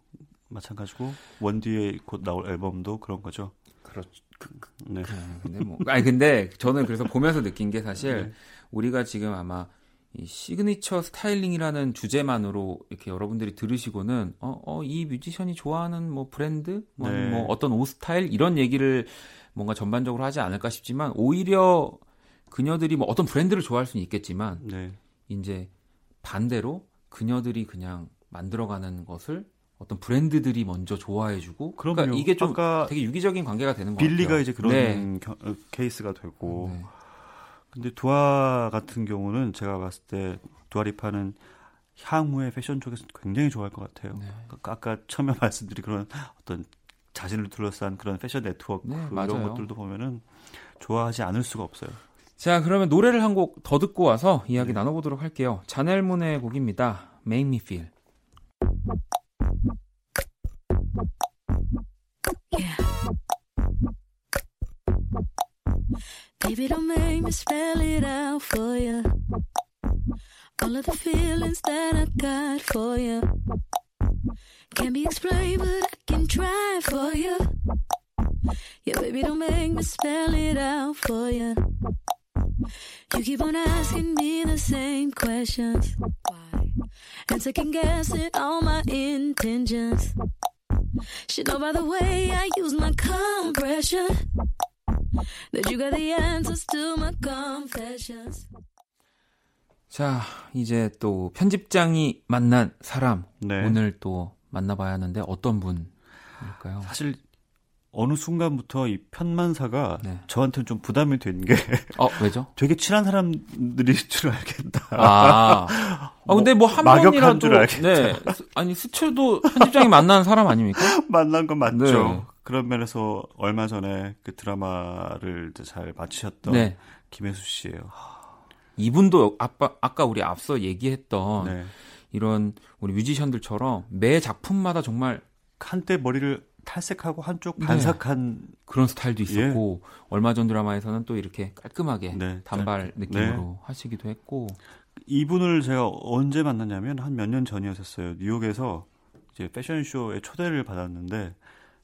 마찬가지고 원디에 곧 나올 앨범도 그런 거죠. 그렇죠. 그, 그, 네. 근데 뭐 아니 근데 저는 그래서 보면서 느낀 게 사실 네. 우리가 지금 아마 이 signature styling이라는 주제만으로 이렇게 여러분들이 들으시고는 어, 어, 이 뮤지션이 좋아하는 뭐 브랜드, 뭐, 네. 뭐 어떤 옷 스타일 이런 얘기를 뭔가 전반적으로 하지 않을까 싶지만 오히려 그녀들이 뭐 어떤 브랜드를 좋아할 수는 있겠지만 네. 이제 반대로 그녀들이 그냥 만들어가는 것을 어떤 브랜드들이 먼저 좋아해주고 그러니까 이게 좀 되게 유기적인 관계가 되는 거예요. 빌리가 이제 그런 네. 겨, 어, 케이스가 되고 네. 근데 두아 같은 경우는 제가 봤을 때 두아리파는 향후에 패션 쪽에서 굉장히 좋아할 것 같아요. 네. 그러니까 아까 처음에 말씀드린 그런 어떤 자신을 둘러싼 그런 패션 네트워크 네, 이런 것들도 보면은 좋아하지 않을 수가 없어요. 자, 그러면 노래를 한 곡 더 듣고 와서 이야기 네. 나눠보도록 할게요. 자넬문의 곡입니다. Make Me Feel. Yeah. Baby, don't make me spell it out for you. All of the feelings that I got for you can't be explained, but I can try for you. Yeah, baby, don't make me spell it out for you. You keep on asking me the same questions. Why? And second guessing all my intentions. Should know by the way I use my compression that you got the answers to my confessions. 자, 이제 또 편집장이 만난 사람 네. 오늘 또 만나봐야 하는데 어떤 분 일까요? 사실 어느 순간부터 이 편만사가 네. 저한테는 좀 부담이 된 게. 어, 왜죠? 되게 친한 사람들일 줄 알겠다. 아. 아 근데 뭐 한 번이라도. 줄 알겠다. 네. 아니, 수채도 편집장이 만난 사람 아닙니까? 만난 건 맞죠. 네. 그런 면에서 얼마 전에 그 드라마를 잘 마치셨던 네. 김혜수 씨예요. 이분도 아까, 아까 우리 앞서 얘기했던 네. 이런 우리 뮤지션들처럼 매 작품마다 정말 한때 머리를 탈색하고 한쪽 네. 반삭한 네. 그런 스타일도 있었고 예. 얼마 전 드라마에서는 또 이렇게 깔끔하게 네. 단발 느낌으로 네. 하시기도 했고 이분을 제가 언제 만났냐면 한 몇 년 전이었어요. 뉴욕에서 이제 패션쇼에 초대를 받았는데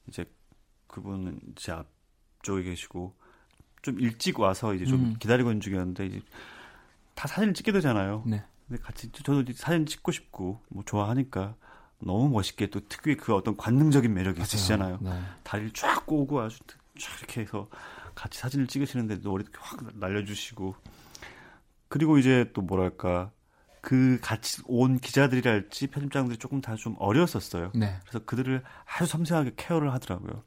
이제 그분은 제 앞쪽에 계시고 좀 일찍 와서 이제 좀 음. 기다리고 있는 중이었는데 이제 다 사진을 찍게 되잖아요. 네. 근데 같이 저도 사진 찍고 싶고 뭐 좋아하니까 너무 멋있게 또 특유의 그 어떤 관능적인 매력이. 있으시잖아요. 네. 다리를 쫙 꼬고 아주 쫙 이렇게 해서 같이 사진을 찍으시는데 머리 확 날려주시고 그리고 이제 또 뭐랄까 그 같이 온 기자들이랄지 편집장들이 조금 다 좀 어렸었어요. 네. 그래서 그들을 아주 섬세하게 케어를 하더라고요.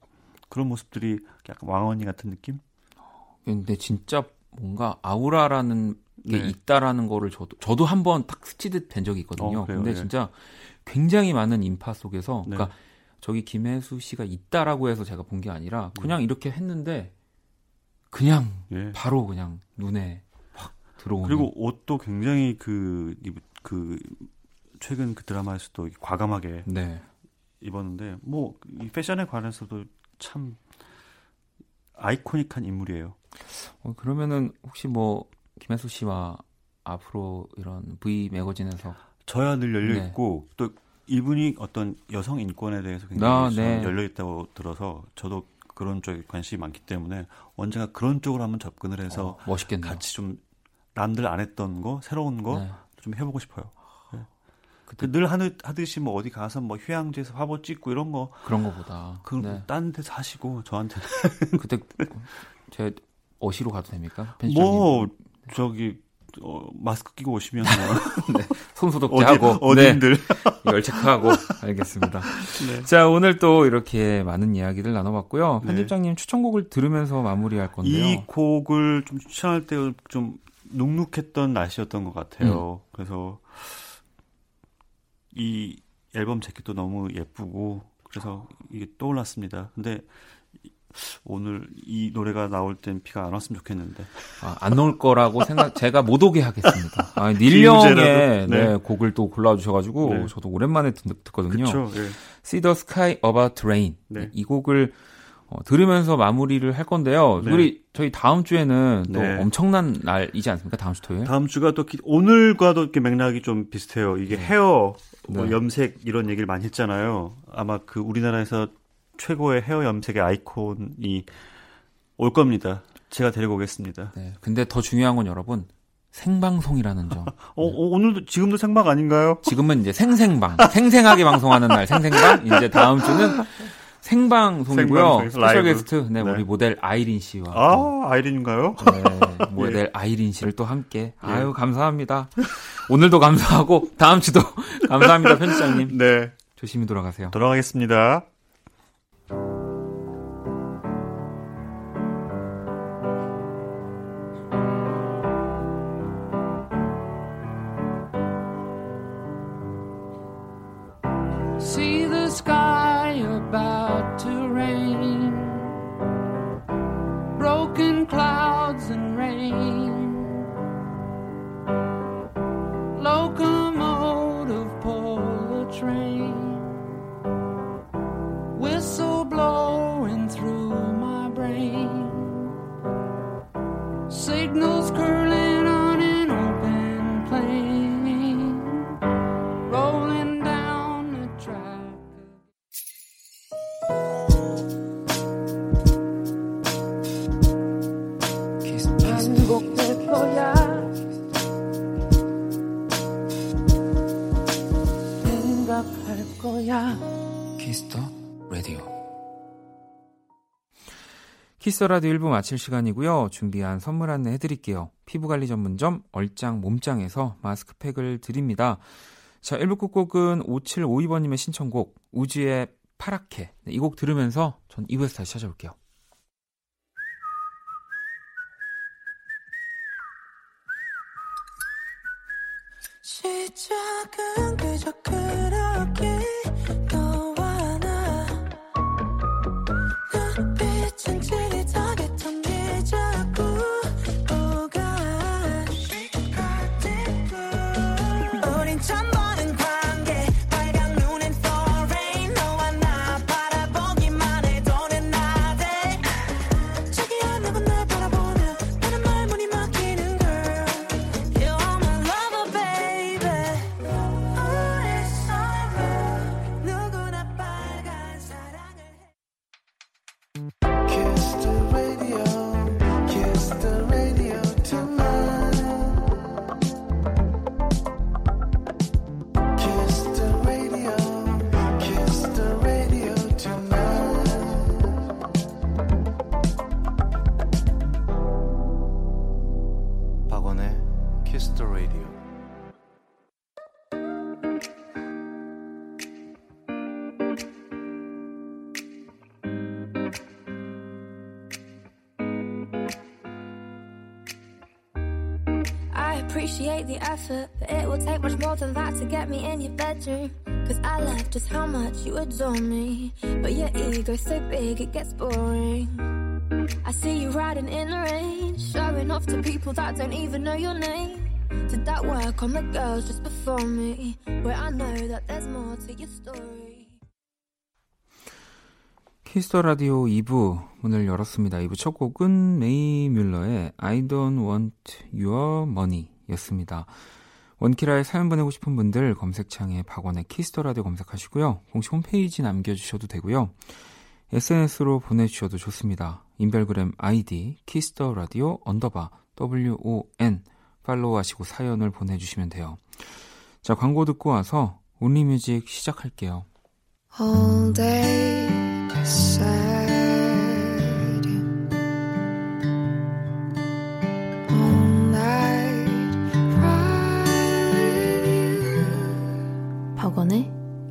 그런 모습들이 약간 왕언니 같은 느낌? 근데 진짜 뭔가 아우라라는 게 네. 있다라는 거를 저도 저도 한번 딱 스치듯 된 적이 있거든요. 어, 근데 네. 진짜 굉장히 많은 인파 속에서 네. 그러니까 저기 김혜수 씨가 있다라고 해서 제가 본 게 아니라 그냥 네. 이렇게 했는데 그냥 예. 바로 그냥 눈에 확 들어오는 그리고 옷도 굉장히 그그 그 최근 그 드라마에서도 과감하게 네. 입었는데 뭐 이 패션에 관해서도 참 아이코닉한 인물이에요. 어, 그러면은 혹시 뭐 김혜수 씨와 앞으로 이런 V 매거진에서 저야 늘 열려 네. 있고 네. 또 이분이 어떤 여성 인권에 대해서 굉장히 아, 네. 열려 있다고 들어서 저도 그런 쪽에 관심이 많기 때문에 언제가 그런 쪽으로 한번 접근을 해서 어, 멋있겠네요. 같이 좀 남들 안 했던 거 새로운 거좀 네. 해보고 싶어요. 네. 그때 늘 하듯이 뭐 어디 가서 뭐 휴양지에서 화보 찍고 이런 거 그런 거보다 그딴 네. 데서 하시고 저한테 그때 제 어시로 가도 됩니까? 뭐 저기 어, 마스크 끼고 오시면 뭐. 네, 손소독제하고 어디, 어딘들 네, 열 체크하고 알겠습니다. 네. 자 오늘 또 이렇게 많은 이야기들 나눠봤고요. 네. 편집장님 추천곡을 들으면서 마무리할 건데요. 이 곡을 좀 추천할 때 좀 눅눅했던 날씨였던 것 같아요. 음. 그래서 이 앨범 재킷도 너무 예쁘고 그래서 이게 떠올랐습니다. 근데 오늘 이 노래가 나올 땐 비가 안 왔으면 좋겠는데. 아, 안 올 거라고 생각, 제가 못 오게 하겠습니다. 아, 닐령의 네. 네, 곡을 또 골라주셔가지고, 네. 저도 오랜만에 듣, 거든요 그쵸, 네. See the Sky About Rain. 네. 이 곡을 어, 들으면서 마무리를 할 건데요. 네. 우리 저희 다음 주에는 또 네. 엄청난 날이지 않습니까? 다음 주 토요일. 다음 주가 또 기, 오늘과도 이렇게 맥락이 좀 비슷해요. 이게 네. 헤어 뭐 네. 염색 이런 얘기를 많이 했잖아요. 아마 그 우리나라에서 최고의 헤어 염색의 아이콘이 올 겁니다. 제가 데리고 오겠습니다. 네. 근데 더 중요한 건 여러분 생방송이라는 점. 어, 어, 오늘도 지금도 생방 아닌가요? 지금은 이제 생생방, 생생하게 방송하는 날 생생방. 이제 다음 주는 생방송이고요. 생방송, special guest, 네, 네, 우리 모델 아이린 씨와. 아, 아이린인가요? 네, 모델 예. 아이린 씨를 또 함께. 예. 아유, 감사합니다. 오늘도 감사하고, 다음 주도 감사합니다, 편집장님. 네. 조심히 돌아가세요. 돌아가겠습니다. 키스 라디오 1부 마칠 시간이고요. 준비한 선물 안내 해드릴게요. 피부관리 전문점 얼짱 몸짱에서 마스크팩을 드립니다. 자, 1부 끝곡은 5752번님의 신청곡 우주의 파랗게 네, 이곡 들으면서 전 2부에서 다시 찾아올게요. 시작은 그저 그렇 bedroom. Cause I love just how much you adore me. But your ego's so big, it gets boring. I see you riding in the rain, showing off to people that don't even know your name. Did that work on the girls just before me? Where I know that there's more to your story. 키스터 라디오 2부 문을 열었습니다. 2부 첫 곡은 메이 뮬러의 I don't want your money 였습니다. 원키라에 사연 보내고 싶은 분들 검색창에 박원의 Kiss the Radio 검색하시고요. 공식 홈페이지 남겨주셔도 되고요. SNS로 보내주셔도 좋습니다. 인별그램 아이디 Kiss the Radio underbar WON follow 하시고 사연을 보내주시면 돼요. 자, 광고 듣고 와서 Only Music 시작할게요. All day 박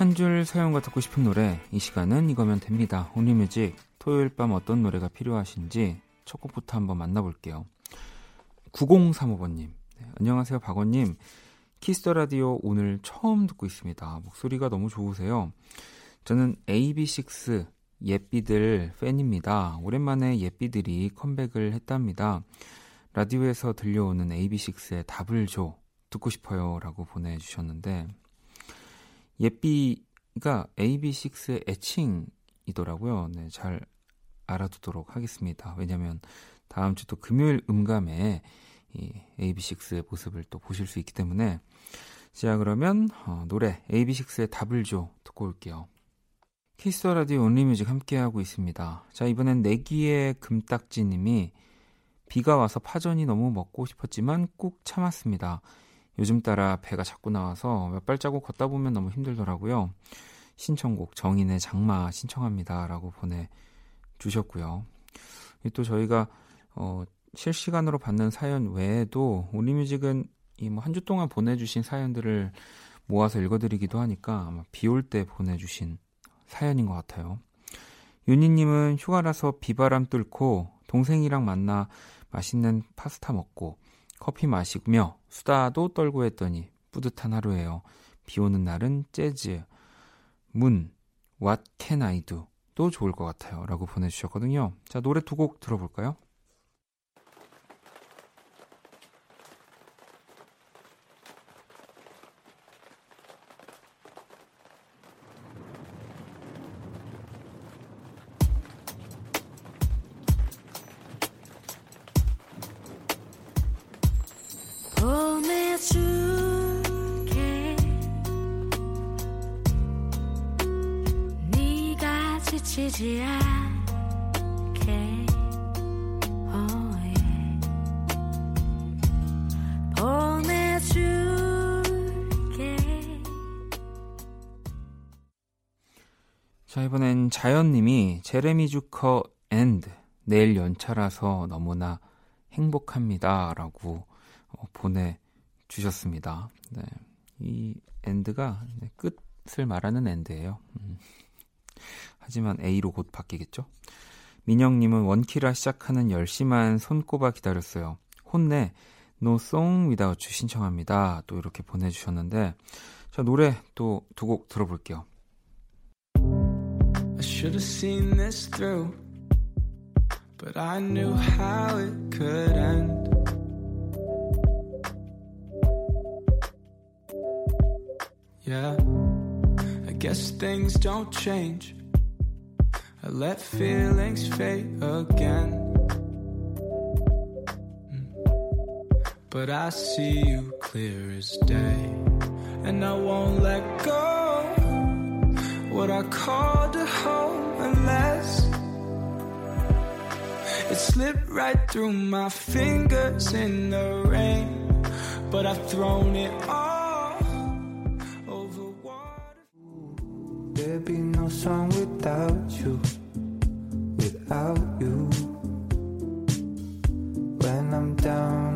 한 줄 사연과 듣고 싶은 노래, 이 시간은 이거면 됩니다. Only Music. 토요일 밤 어떤 노래가 필요하신지 첫 곡부터 한번 만나볼게요. 9035번님. 네, 안녕하세요, 박원님. Kiss the Radio 오늘 처음 듣고 있습니다. 목소리가 너무 좋으세요. 저는 AB6 예삐들 팬입니다. 오랜만에 예삐들이 컴백을 했답니다. 라디오에서 들려오는 AB6IX의 답을 줘 듣고 싶어요 라고 보내주셨는데 예삐가 AB6IX의 애칭이더라고요. 네, 잘 알아두도록 하겠습니다. 왜냐면 다음 주 또 금요일 음감에 이 AB6IX의 모습을 또 보실 수 있기 때문에 자 그러면 어, 노래 AB6IX의 답을 줘 듣고 올게요. Kiss Radio Only Music 함께하고 있습니다. 자, 이번엔 내기의 금딱지님이 비가 와서 파전이 너무 먹고 싶었지만 꾹 참았습니다. 요즘 따라 배가 자꾸 나와서 몇 발자국 걷다 보면 너무 힘들더라고요. 신청곡 정인의 장마 신청합니다. 라고 보내 주셨고요. 또 저희가 어, 실시간으로 받는 사연 외에도 온리뮤직은 이뭐 주 동안 보내주신 사연들을 모아서 읽어드리기도 하니까 아마 비 올 때 보내주신 사연인 것 같아요. 윤희님은 휴가라서 비바람 뚫고 동생이랑 만나 맛있는 파스타 먹고 커피 마시며 수다도 떨고 했더니 뿌듯한 하루예요. 비 오는 날은 재즈, 문, What Can I Do 또 좋을 것 같아요. 라고 보내주셨거든요. 자, 노래 두 곡 들어볼까요? 제레미 주커 end 내일 연차라서 너무나 행복합니다 라고 어, 보내주셨습니다 네. 이 end가 네, 끝을 말하는 end예요 음. 하지만 A로 곧 바뀌겠죠? 민영님은 원키라 시작하는 10시만 손꼽아 기다렸어요. HONNE No Song 신청합니다. 또 이렇게 보내주셨는데 자 노래 또 두 곡 들어볼게요. Should have seen this through But I knew how it could end Yeah I guess things don't change I let feelings fade again. Mm. But I see you clear as day, and I won't let go. What I called a home unless it slipped right through my fingers in the rain. But I've thrown it all over water. There'd be no song without you. without you. When I'm down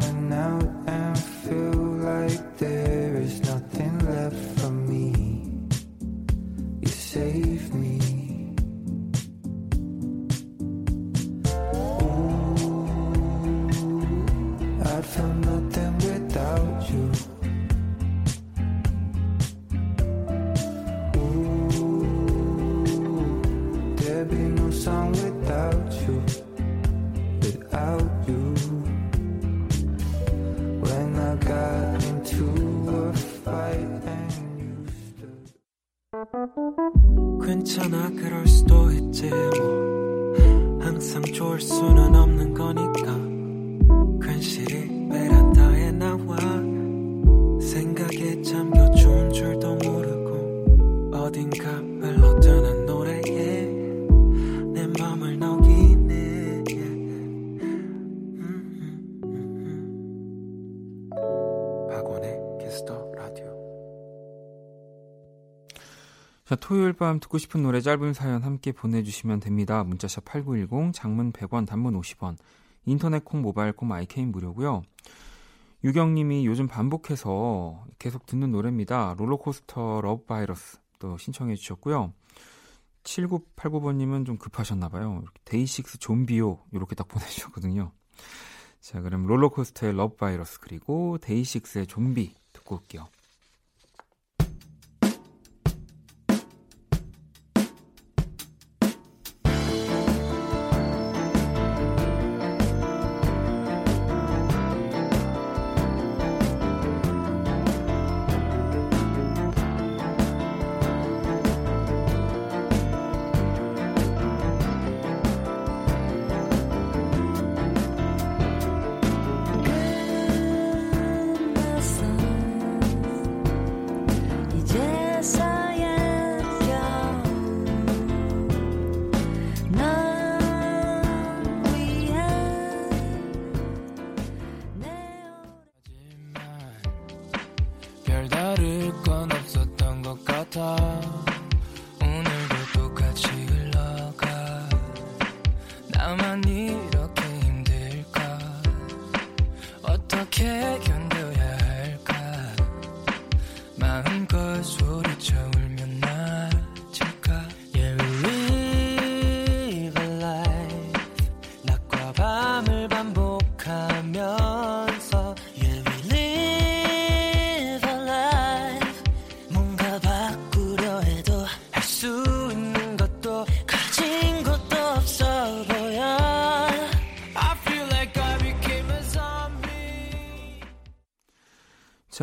자, 토요일 밤 듣고 싶은 노래 짧은 사연 함께 보내주시면 됩니다. 문자샵 8910, 장문 100원, 단문 50원, 인터넷 콩, 모바일 콩, My K는 무료고요. 유경님이 요즘 반복해서 계속 듣는 노래입니다. 롤러코스터 Love Virus 또 신청해 주셨고요. 7989번님은 좀 급하셨나봐요. 데이식스 좀비요 이렇게 딱 보내주셨거든요. 자 그럼 롤러코스터의 Love Virus 그리고 데이식스의 좀비 듣고 올게요.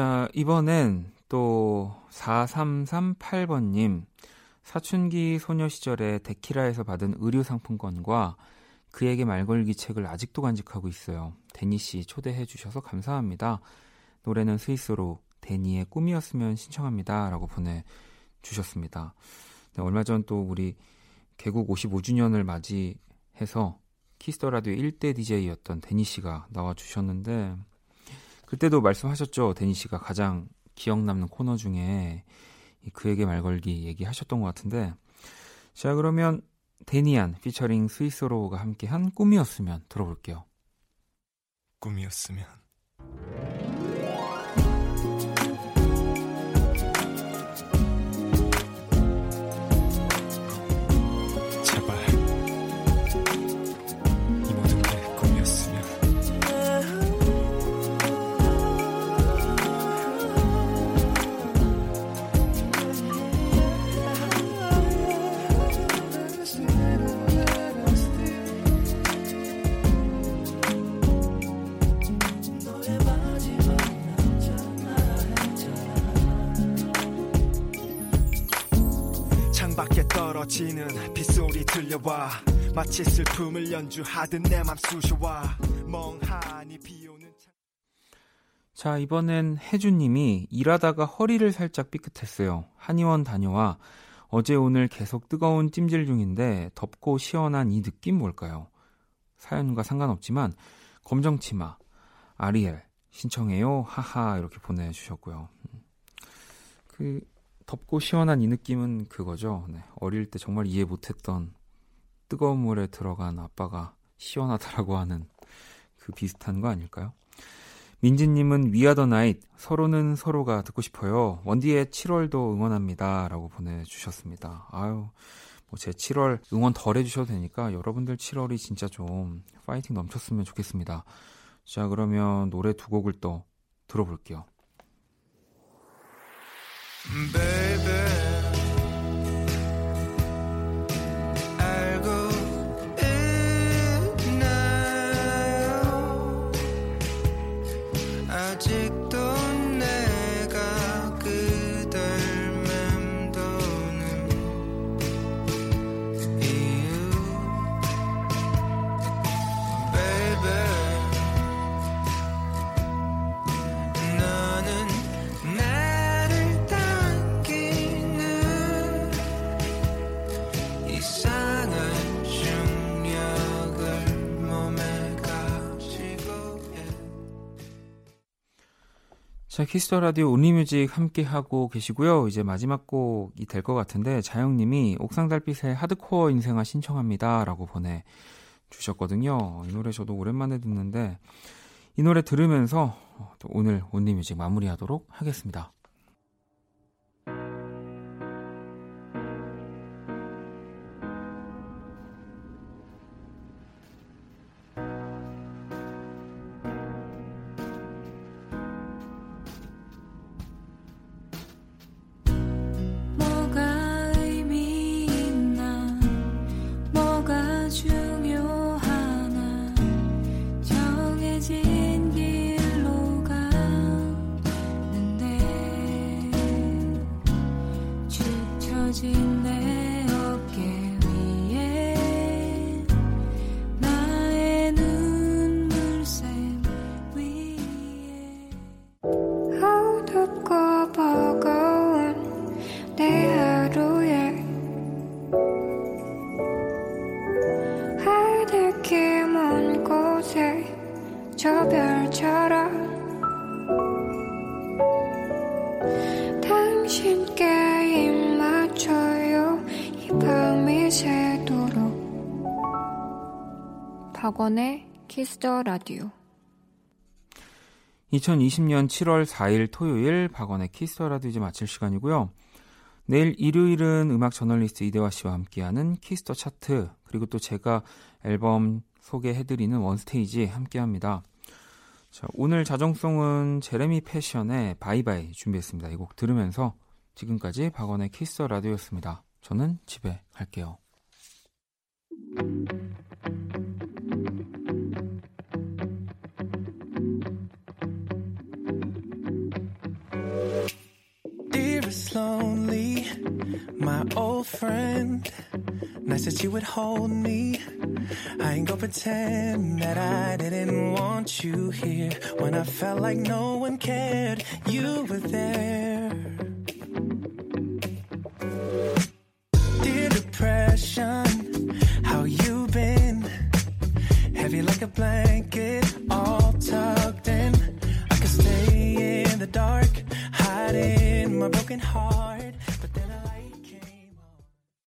자, 이번엔 또 4338번님. 사춘기 소녀 시절에 데키라에서 받은 의류 상품권과 그에게 말 걸기 책을 아직도 간직하고 있어요. 데니 씨 초대해 주셔서 감사합니다. 노래는 Sweet Sorrow 데니의 꿈이었으면 신청합니다. 라고 보내주셨습니다. 네, 얼마 전 또 우리 개국 55주년을 맞이해서 Kiss the Radio 1대 DJ였던 데니 씨가 나와 주셨는데 그때도 말씀하셨죠. 데니 씨가 가장 기억 남는 코너 중에 그에게 말 걸기 얘기하셨던 것 같은데 자 그러면 데니안 피처링 스위스로가 함께한 꿈이었으면 들어볼게요. 꿈이었으면 떨어지는 빗소리 들려와 마치 슬픔을 연주하듯 내 맘 쑤셔와 멍하니 비오는 자 이번엔 혜주님이 일하다가 허리를 살짝 삐끗했어요 한의원 다녀와 어제 오늘 계속 뜨거운 찜질 중인데 덥고 시원한 이 느낌 뭘까요? 사연과 상관없지만 검정치마 아리엘 신청해요 하하 이렇게 보내주셨고요 음. 그 덥고 시원한 이 느낌은 그거죠. 네, 어릴 때 정말 이해 못했던 뜨거운 물에 들어간 아빠가 시원하다라고 하는 그 비슷한 거 아닐까요? 민지님은 We Are The Night 서로는 서로가 듣고 싶어요. 원디의 7월도 응원합니다라고 보내주셨습니다. 아유 뭐 제 7월 응원 덜 해주셔도 되니까 여러분들 7월이 진짜 좀 파이팅 넘쳤으면 좋겠습니다. 자 그러면 노래 두 곡을 또 들어볼게요. baby 자, Kiss the Radio Only Music 함께 하고 계시고요. 이제 마지막 곡이 될 것 같은데 자영님이 옥상 달빛의 하드코어 인생아 신청합니다 라고 보내 주셨거든요. 이 노래 저도 오랜만에 듣는데 이 노래 들으면서 또 오늘 Only Music 마무리하도록 하겠습니다. Kiss the Radio 2020년 7월 4일 토요일 박원의 Kiss the Radio 이제 마칠 시간이고요. 내일 일요일은 음악 저널리스트 이대화 씨와 함께하는 Kiss the Chart 그리고 또 제가 앨범 소개해드리는 One Stage 함께합니다. 자, 오늘 자정송은 Jeremy Passion의 Bye Bye 준비했습니다. 이 곡 들으면서 지금까지 박원의 Kiss the Radio였습니다. 저는 집에 갈게요. Lonely, my old friend. Nice that you would hold me. I ain't gonna pretend that I didn't want you here when I felt like no one cared. You were there. Dear depression, how you been? Heavy like a blanket, my broken heart.